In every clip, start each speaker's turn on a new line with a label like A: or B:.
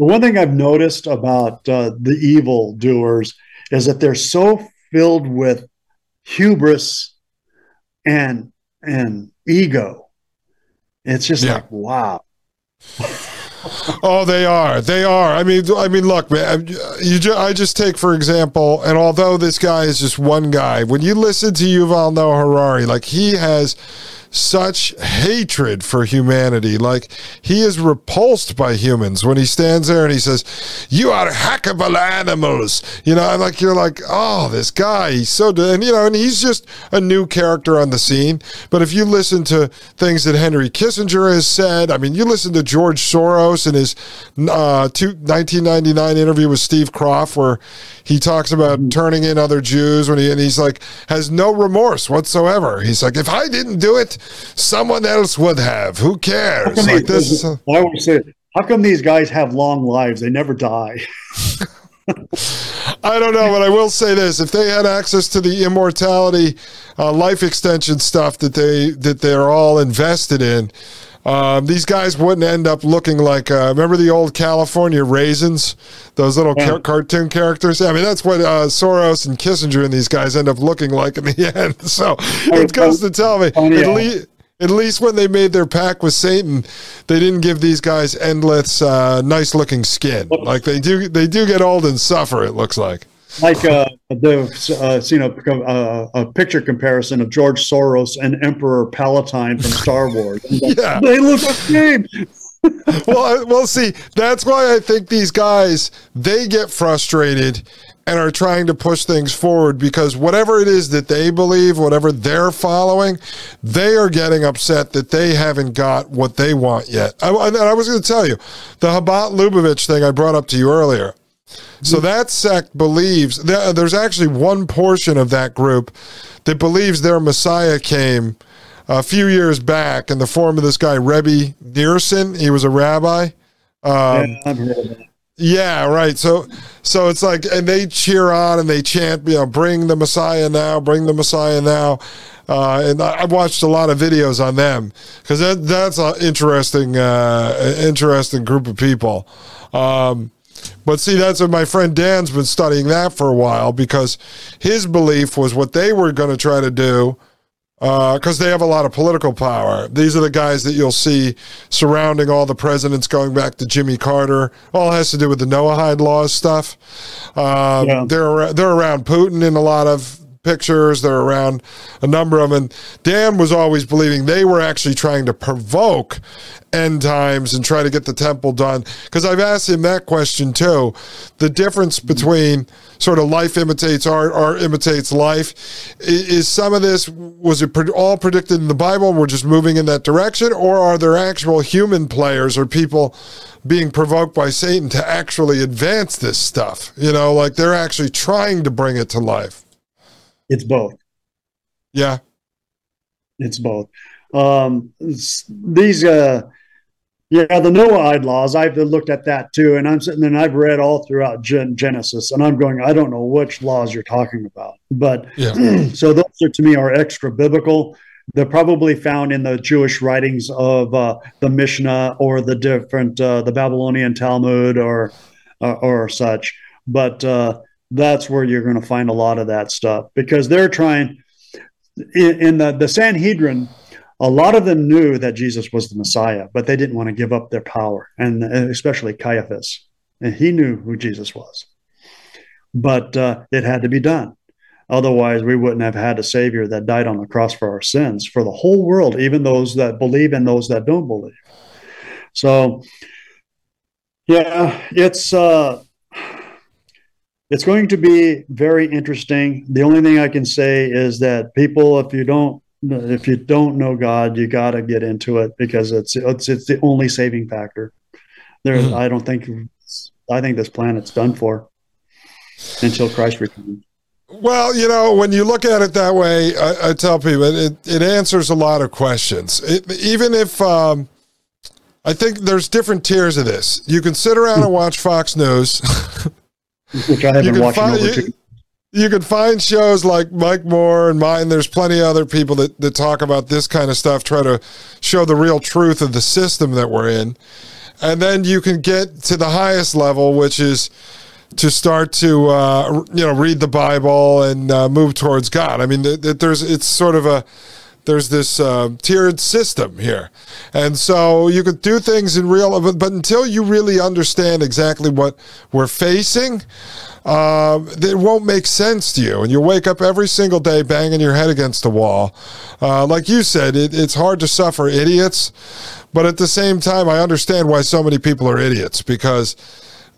A: the one thing I've noticed about uh, the evil doers is that they're so filled with hubris and and ego. It's just
B: Yeah.
A: like wow.
B: Oh, they are. They are. I mean, I mean, look, man. You, ju- I just take for example, and although this guy is just one guy, when you listen to Yuval Noah Harari, like he has such hatred for humanity. Like he is repulsed by humans when he stands there and he says, "You are hackable animals." You know, I'm like, you're like, oh, this guy, he's so, d-" and you know, and he's just a new character on the scene. But if you listen to things that Henry Kissinger has said, I mean, you listen to George Soros and his uh, two, 1999 interview with Steve Kroft, where he talks about turning in other Jews when he and he's like has no remorse whatsoever. He's like, if I didn't do it, someone else would have. Who cares?
A: How come
B: Like
A: these-
B: this.
A: I always say, how come these guys have long lives? They never die.
B: I don't know, but I will say this: if they had access to the immortality, uh, life extension stuff that they that they're all invested in, um, these guys wouldn't end up looking like. Uh, remember the old California raisins, those little
A: Yeah.
B: car- cartoon characters? I mean, that's what uh, Soros and Kissinger and these guys end up looking like in the end. So it goes to tell me at
A: uh,
B: least. At least when they made their pact with Satan, they didn't give these guys endless, uh, nice-looking skin. Like they do, they do get old and suffer. It looks like.
A: like uh, the uh, seen a, uh, a picture comparison of George Soros and Emperor Palpatine from Star Wars.
B: Yeah.
A: They look the same.
B: well, I, well, see, that's why I think these guys they get frustrated and are trying to push things forward because whatever it is that they believe, whatever they're following, they are getting upset that they haven't got what they want yet. I, and I was going to tell you the Chabad Lubavitch thing I brought up to you earlier. So that sect believes there, there's actually one portion of that group that believes their Messiah came a few years back in the form of this guy Rebbe Schneerson. He was a rabbi. Um,
A: yeah, I've heard of that.
B: yeah, right. So, so it's like, and they cheer on and they chant, you know, bring the Messiah now, bring the Messiah now. Uh, and I, I've watched a lot of videos on them because that, that's an interesting, uh, interesting group of people. Um, but see, that's what my friend Dan's been studying that for a while because his belief was what they were going to try to do because they have a lot of political power. These are the guys that you'll see surrounding all the presidents going back to Jimmy Carter. All has to do with the Noahide laws stuff. Um,
A: Yeah.
B: They're they're around Putin in a lot of pictures. They're around a number of them. And Dan was always believing they were actually trying to provoke end times and try to get the temple done. Because I've asked him that question too. The difference between sort of life imitates art, art imitates life. Is some of this, was it all predicted in the Bible we're just moving in that direction? Or are there actual human players or people being provoked by Satan to actually advance this stuff? You know, like they're actually trying to bring it to life.
A: It's both.
B: Yeah.
A: It's both. Um, these, uh, yeah, the Noahide laws. I've looked at that too, and I'm sitting there and I've read all throughout Gen- Genesis, and I'm going, I don't know which laws you're talking about, but
B: Yeah.
A: so those are to me are extra biblical. They're probably found in the Jewish writings of uh, the Mishnah or the different uh, the Babylonian Talmud or uh, or such. But uh, that's where you're going to find a lot of that stuff because they're trying in, in the the Sanhedrin. A lot of them knew that Jesus was the Messiah, but they didn't want to give up their power, and especially Caiaphas, and he knew who Jesus was. But uh, it had to be done. Otherwise, we wouldn't have had a Savior that died on the cross for our sins, for the whole world, even those that believe and those that don't believe. So, yeah, it's uh, it's going to be very interesting. The only thing I can say is that people, if you don't if you don't know God, you got to get into it because it's it's it's the only saving factor. There,
B: Mhm.
A: I don't think I think this planet's done for until Christ returns.
B: Well, you know, when you look at it that way, I, I tell people it, it answers a lot of questions. It, even if um, I think there's different tiers of this, you can sit around and watch Fox News.
A: which I have
B: you
A: been
B: can find
A: over
B: you, you can find shows like Mike Moore and mine. There's plenty of other people that, that talk about this kind of stuff, try to show the real truth of the system that we're in. and then you can get to the highest level, which is to start to uh, you know read the Bible and uh, move towards God. I mean, th- th- there's it's sort of a there's this uh, tiered system here, and so you could do things in real, but, but until you really understand exactly what we're facing. Uh, it won't make sense to you, and you wake up every single day banging your head against the wall. Uh, like you said, it, it's hard to suffer idiots, but at the same time, I understand why so many people are idiots because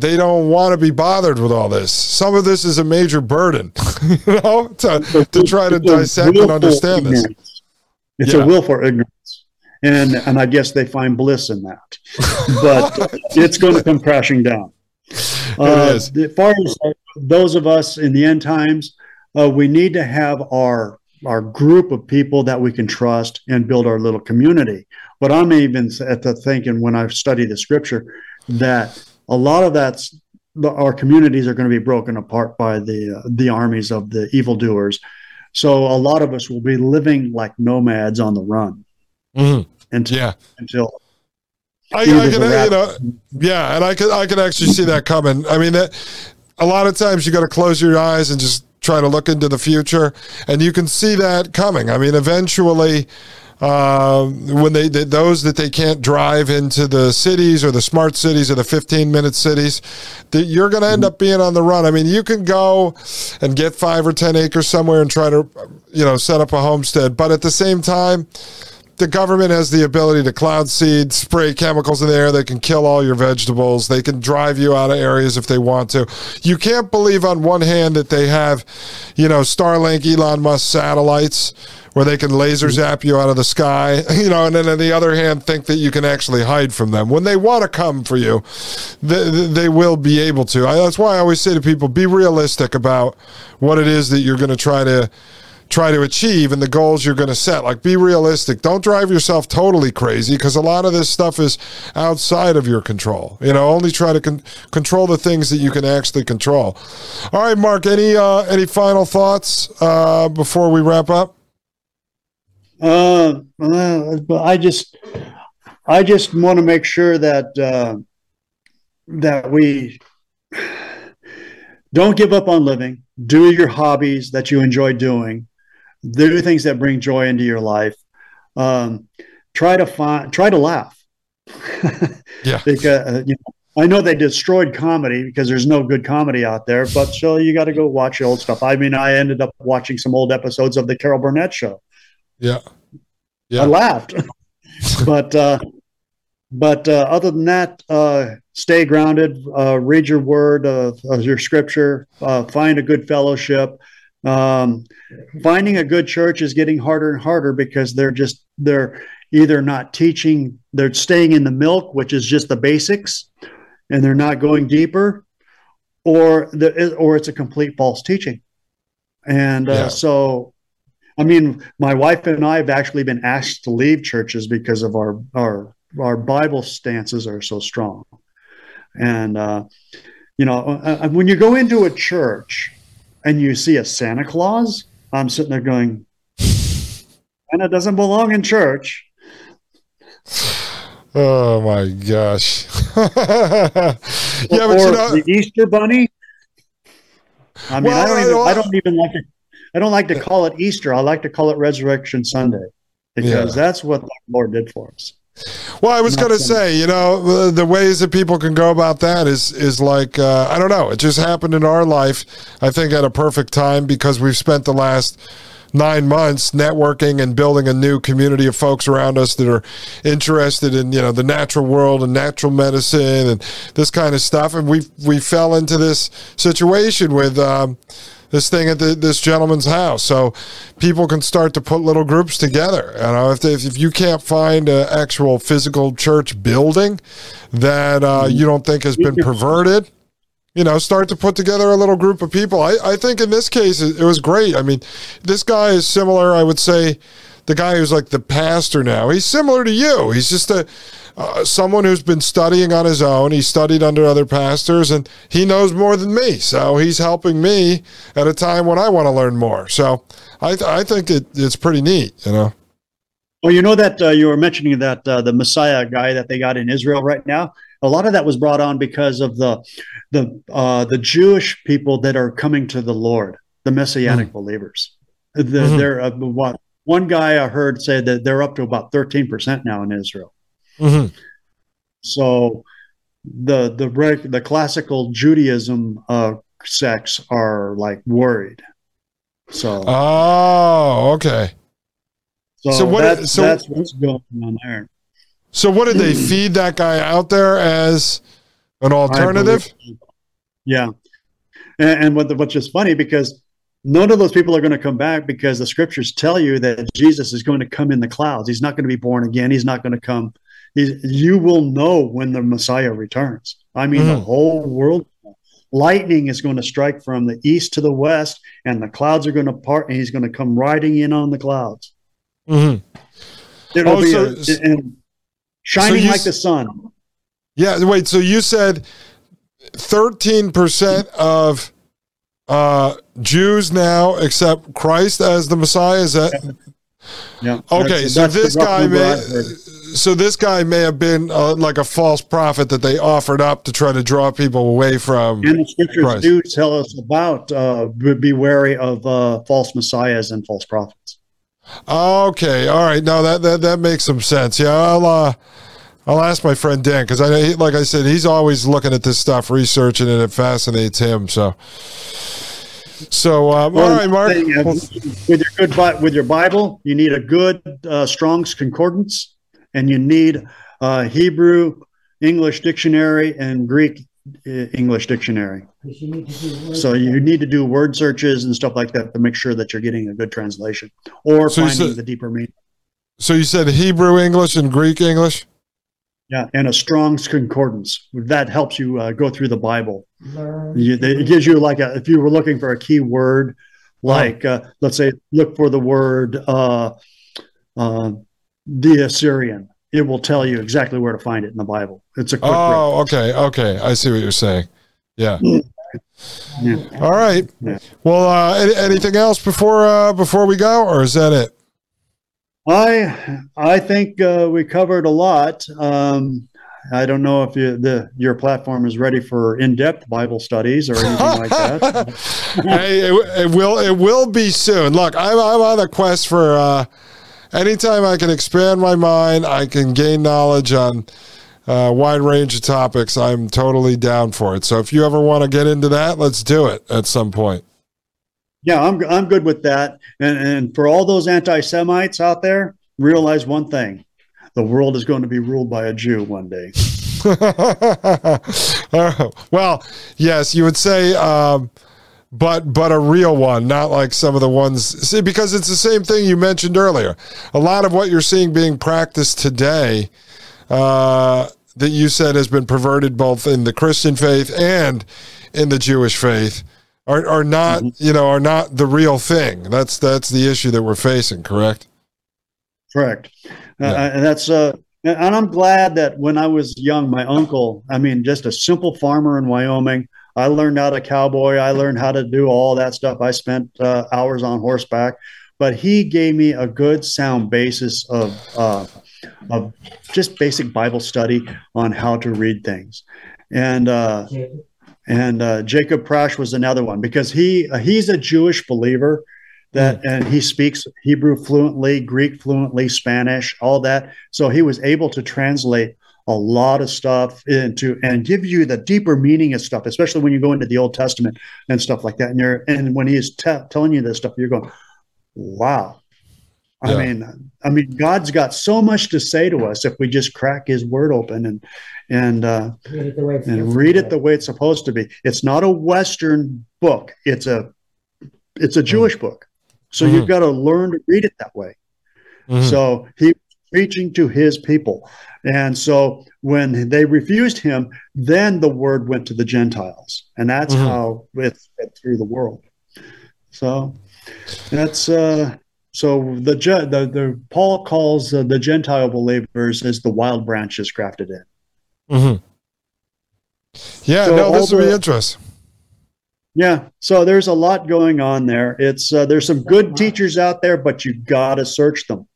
B: they don't want to be bothered with all this. Some of this is a major burden, you know, to, to try to dissect and understand this.
A: It's yeah. a willful ignorance. And, and I guess they find bliss in that. But it's going to come crashing down. Uh, as far as those of us in the end times, uh, we need to have our our group of people that we can trust and build our little community. But I'm even at the thinking when I've studied the scripture that a lot of that's our communities are going to be broken apart by the uh, the armies of the evildoers. So a lot of us will be living like nomads on the run
B: mm-hmm.
A: until
B: yeah.
A: until
B: I, I can, you know, yeah, and I can I can actually see that coming. I mean, that, a lot of times you got to close your eyes and just try to look into the future, and you can see that coming. I mean, eventually, uh, when they, they, those that they can't drive into the cities or the smart cities or the 15 minute cities that you're going to end up being on the run i mean you can go and get five or ten acres somewhere and try to you know set up a homestead but at the same time the government has the ability to cloud seed, spray chemicals in the air. They can kill all your vegetables. They can drive you out of areas if they want to. You can't believe on one hand that they have, you know, Starlink, Elon Musk satellites where they can laser zap you out of the sky, you know, and then on the other hand, think that you can actually hide from them. When they want to come for you, they, they will be able to. that's why I always say to people, be realistic about what it is that you're going to try to try to achieve and the goals you're going to set. Like, be realistic. Don't drive yourself totally crazy because a lot of this stuff is outside of your control. You know, only try to con- control the things that you can actually control. All right, Mark. Any uh, any final thoughts uh, before we wrap up?
A: Uh, I just, I just want to make sure that uh, that we don't give up on living. Do your hobbies that you enjoy doing. Do things that bring joy into your life. Um, try to find, try to laugh.
B: yeah.
A: because uh, you know, I know they destroyed comedy because there's no good comedy out there, but so you got to go watch old stuff. I mean, I ended up watching some old episodes of the Carol Burnett show.
B: Yeah. Yeah.
A: I laughed. but uh, but uh, other than that, uh, stay grounded. Uh, read your word your scripture. Uh, find a good fellowship. Um, finding a good church is getting harder and harder because they're just they're either not teaching. They're staying in the milk, which is just the basics, and they're not going deeper, or the or it's a complete false teaching. And uh, yeah. so I mean, my wife and I have actually been asked to leave churches because of our our our Bible stances are so strong. And uh, you know, uh, uh when you go into a church and you see a Santa Claus, I'm sitting there going, Santa doesn't belong in church.
B: Oh my gosh!
A: yeah, or, but you know, the Easter Bunny. I mean, well, I don't even I don't even like to I don't like to call it Easter. I like to call it Resurrection Sunday because yeah. that's what the Lord did for us.
B: Well, I was going to say, you know, the ways that people can go about that is is like uh, I don't know. It just happened in our life. I think at a perfect time because we've spent the last nine months networking and building a new community of folks around us that are interested in you know the natural world and natural medicine and this kind of stuff. And we we fell into this situation with. Um, this thing at the, this gentleman's house. So people can start to put little groups together. You know, if, they, if you can't find an actual physical church building that uh, you don't think has been perverted, you know, start to put together a little group of people. I, I think in this case, it, it was great. I mean, this guy is similar, I would say, the guy who's like the pastor now. He's similar to you. He's just a uh, someone who's been studying on his own. He studied under other pastors, and he knows more than me. So he's helping me at a time when I want to learn more. So I, th- I think it, it's pretty neat, you know.
A: Well, you know that uh, you were mentioning that uh, the Messiah guy that they got in Israel right now. A lot of that was brought on because of the the uh, the Jewish people that are coming to the Lord, the Messianic mm-hmm. believers. The, mm-hmm. They're uh, what one guy I heard say that they're up to about thirteen percent now in Israel. Mm-hmm. So the the the classical Judaism uh, sects are like worried. So
B: oh, okay.
A: So, so what? That's, so that's what's going on there.
B: So what did they feed that guy out there as an alternative?
A: Yeah, and, and what the, what's just funny because none of those people are going to come back because the scriptures tell you that Jesus is going to come in the clouds. He's not going to be born again. He's not going to come. He's, you will know when the Messiah returns. I mean, mm. the whole world. Lightning is going to strike from the east to the west, and the clouds are going to part, and he's going to come riding in on the clouds. Mm-hmm. It'll oh, be so, a, and shining so like the sun.
B: Yeah. Wait. So you said thirteen percent of uh, Jews now accept Christ as the Messiah. Is that?
A: Yeah.
B: Okay. That's, so that's this guy may. So this guy may have been uh, like a false prophet that they offered up to try to draw people away from.
A: And the scriptures Christ. do tell us about uh, be wary of uh, false messiahs and false prophets.
B: Okay, all right. Now that that that makes some sense. Yeah, I'll uh, I'll ask my friend Dan because I like I said he's always looking at this stuff, researching it. It fascinates him. So, so um, well, all right, Mark. Uh,
A: with your good with your Bible, you need a good uh, Strong's concordance, and you need uh, Hebrew English dictionary and Greek English dictionary. So you need to do word searches and stuff like that to make sure that you're getting a good translation or so finding said, the deeper meaning.
B: So you said Hebrew English and Greek English?
A: Yeah, and a Strong's concordance. That helps you uh, go through the Bible. You, it gives you like a, if you were looking for a key word, like uh, let's say look for the word uh, uh the Assyrian it will tell you exactly where to find it in the Bible. It's a quick
B: oh, okay, okay, I see what you're saying. Yeah. Yeah. All right. Yeah. Well, uh, anything else before uh, before we go, or is that it?
A: I I think uh, we covered a lot. Um, I don't know if you, the your platform is ready for in-depth Bible studies or anything like that.
B: hey, it, it, will it will be soon. Look, I'm I'm on a quest for uh, anytime I can expand my mind, I can gain knowledge on a wide range of topics. I'm totally down for it. So if you ever want to get into that, let's do it at some point.
A: Yeah, I'm I'm good with that. And and for all those anti-Semites out there, realize one thing: the world is going to be ruled by a Jew one day.
B: well, yes, you would say. Um, but but a real one, not like some of the ones. See, because it's the same thing you mentioned earlier. A lot of what you're seeing being practiced today, uh, that you said has been perverted both in the Christian faith and in the Jewish faith, are are not mm-hmm. you know are not the real thing. That's that's the issue that we're facing. Correct.
A: Correct. Uh, yeah. Uh, and that's uh, and I'm glad that when I was young, my uncle, I mean, just a simple farmer in Wyoming I learned how to cowboy. I learned how to do all that stuff. I spent uh, hours on horseback, but he gave me a good sound basis of of just basic Bible study on how to read things, and uh, and uh, Jacob Prasch was another one because he uh, he's a Jewish believer that hmm. and he speaks Hebrew fluently, Greek fluently, Spanish, all that. So he was able to translate a lot of stuff into and give you the deeper meaning of stuff, especially when you go into the Old Testament and stuff like that. And you're and when he is te- telling you this stuff, you're going, "Wow." Yeah. I mean, I mean, God's got so much to say to us if we just crack His Word open and and uh, read and read it the way it's supposed to be. It's not a Western book; it's a it's a Jewish mm-hmm. book. So mm-hmm. you've got to learn to read it that way. Mm-hmm. So he preaching to his people. And so when they refused him, then the word went to the Gentiles. And that's mm-hmm. how it spread through the world. So that's uh so the the, the Paul calls uh, the Gentile believers as the wild branches grafted in.
B: Mm-hmm. Yeah, so no, this will be interesting.
A: Yeah, so there's a lot going on there. It's uh, there's some good teachers out there, but you got to search them.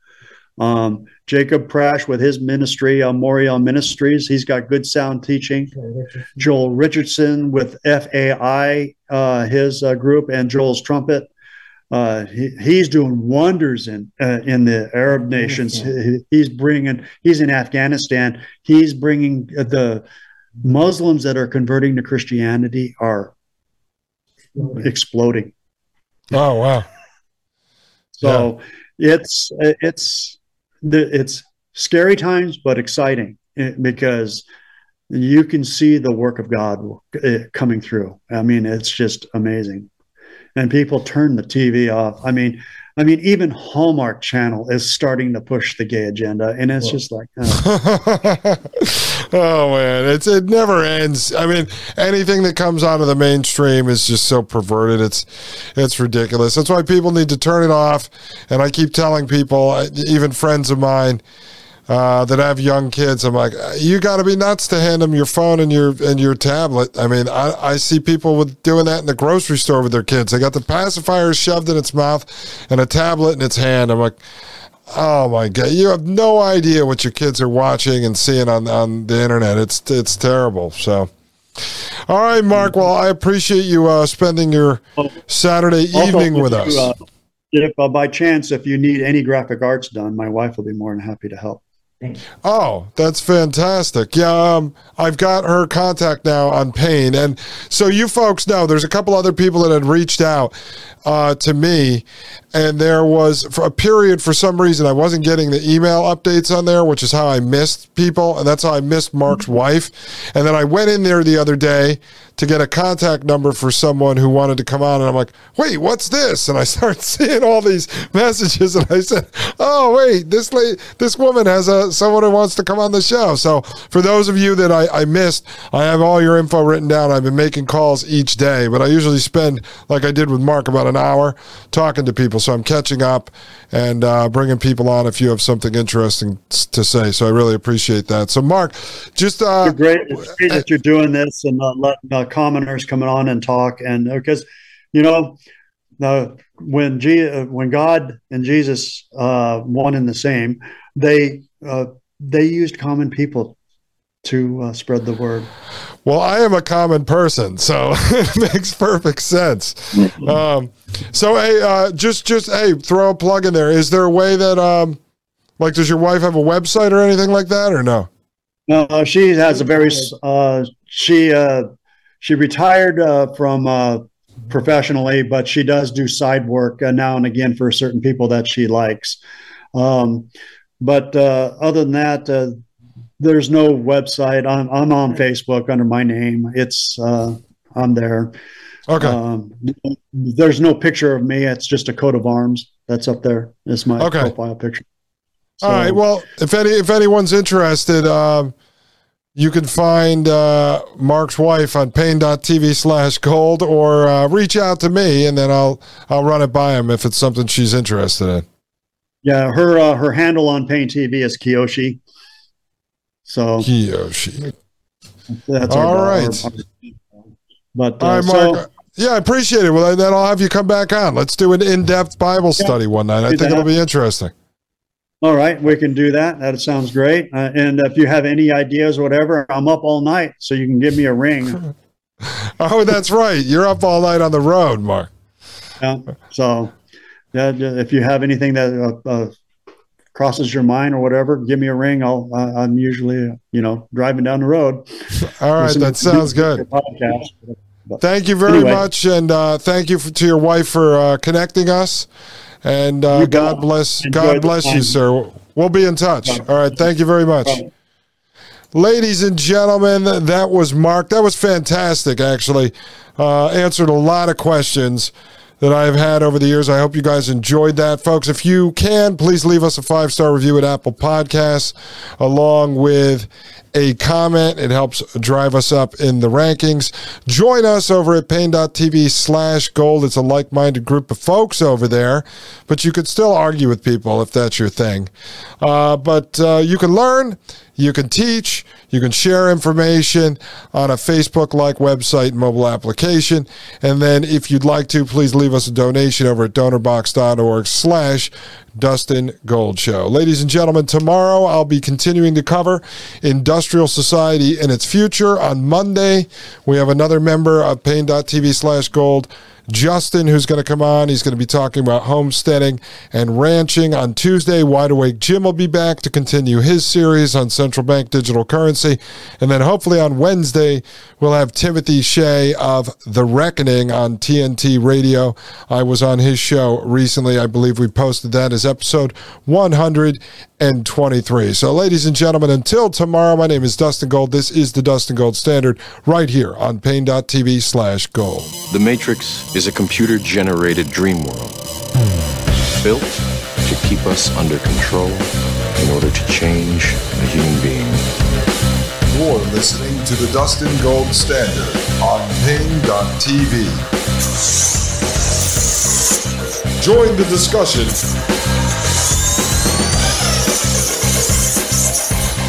A: Um, Jacob Prasch with his ministry, uh, Moriel Ministries, he's got good sound teaching. Joel Richardson with FAI, uh, his uh, group, and Joel's trumpet. Uh, he, he's doing wonders in uh, in the Arab nations. He, he's bringing. He's in Afghanistan. He's bringing the Muslims that are converting to Christianity are exploding.
B: Oh wow!
A: So yeah. it's it's it's scary times, but exciting eh, because you can see the work of God eh, coming through. I mean, it's just amazing. And people turn the TV off. I mean, I mean, even Hallmark Channel is starting to push the gay agenda, and it's just like,
B: oh. oh. man, it's it never ends. I mean, anything that comes out of the mainstream is just so perverted. It's it's ridiculous. That's why people need to turn it off. And I keep telling people, uh, even friends of mine uh, that have young kids. I'm like, you got to be nuts to hand them your phone and your and your tablet. I mean, I, I see people with doing that in the grocery store with their kids. They got the pacifier shoved in its mouth and a tablet in its hand. I'm like, oh my god, you have no idea what your kids are watching and seeing on on the internet. It's it's terrible. So. All right, Mark. Well, I appreciate you uh, spending your Saturday evening with us. Uh,
A: if uh, by chance, if you need any graphic arts done, my wife will be more than happy to help.
B: Oh, that's fantastic. Yeah, um, I've got her contact now on Paine. And so you folks know there's a couple other people that had reached out uh, to me, and there was for a period for some reason I wasn't getting the email updates on there, which is how I missed people, and that's how I missed Mark's mm-hmm. wife. And then I went in there the other day to get a contact number for someone who wanted to come on, and I'm like, wait, what's this? And I start seeing all these messages, and I said, oh wait, this lady, this woman has a someone who wants to come on the show. So for those of you that I, I missed, I have all your info written down. I've been making calls each day, but I usually spend like I did with Mark about an hour talking to people. So I'm catching up and uh, bringing people on if you have something interesting to say. So I really appreciate that. So Mark, just uh,
A: it's great, it's great that you're doing this and uh, letting commoners coming on and talk, and because uh, you know. Uh, when G- uh, when God and Jesus uh, one and the same, they uh, they used common people to uh, spread the word.
B: Well, I am a common person, so it makes perfect sense. Um, so, hey, uh, just just hey, throw a plug in there. Is there a way that, um, like, does your wife have a website or anything like that, or no?
A: No, she has a very uh, she uh, she retired uh, from uh, professionally, but she does do side work uh, now and again for certain people that she likes. Um, but uh, other than that, uh, there's no website. I'm, I'm on Facebook under my name. It's uh, I'm there.
B: Okay. Um,
A: there's no picture of me. It's just a coat of arms that's up there. It's my okay. profile picture.
B: So, All right. Well, if any if anyone's interested, um, you can find uh, Mark's wife on paine.tv slash gold or uh, reach out to me and then I'll I'll run it by him if it's something she's interested in.
A: Yeah, her uh, her handle on Paine TV is Kiyoshi. So
B: Kiyoshi.
A: That's
B: all right.
A: but
B: uh, all right, Mark. So, yeah, I appreciate it. Well, then I'll have you come back on. Let's do an in-depth Bible study one night. I think that. it'll be interesting.
A: All right, we can do that. That sounds great. Uh, and if you have any ideas, or whatever, I'm up all night, so you can give me a ring.
B: oh, that's right. You're up all night on the road, Mark.
A: Yeah. So yeah, if you have anything that uh, uh, crosses your mind or whatever, give me a ring. I'll. Uh, I'm usually, you know, driving down the road.
B: All right, that sounds good. thank you very anyway. much, and uh, thank you for, to your wife for uh, connecting us. And uh, God bless. God bless you, sir. We'll be in touch. All right. Thank you very much. Ladies and gentlemen, that was Mark. That was fantastic, actually. answered a lot of questions that I've had over the years. I hope you guys enjoyed that, folks. If you can, please leave us a five star review at Apple Podcasts, along with a comment. It helps drive us up in the rankings. Join us over at paine.tv slash gold. It's a like minded group of folks over there, but you could still argue with people if that's your thing. Uh, but uh, you can learn, you can teach, you can share information on a Facebook like website mobile application. And then if you'd like to, please leave us a donation over at donorbox.org slash Dustin Gold Show. Ladies and gentlemen, tomorrow I'll be continuing to cover industrial society and its future. On Monday, we have another member of Paine.tv slash gold Justin, who's going to come on. He's going to be talking about homesteading and ranching. On Tuesday, Wide Awake Jim will be back to continue his series on central bank digital currency. And then hopefully on Wednesday, we'll have Timothy Shea of The Reckoning on TNT Radio. I was on his show recently. I believe we posted that as episode 123. So, ladies and gentlemen, until tomorrow, my name is Dustin Gold. This is the Dustin Gold Standard right here on Paine.tv slash gold.
C: The Matrix is a computer generated dream world built to keep us under control in order to change a human being.
D: You're listening to the Dustin Gold Standard on Paine.tv. Join the discussion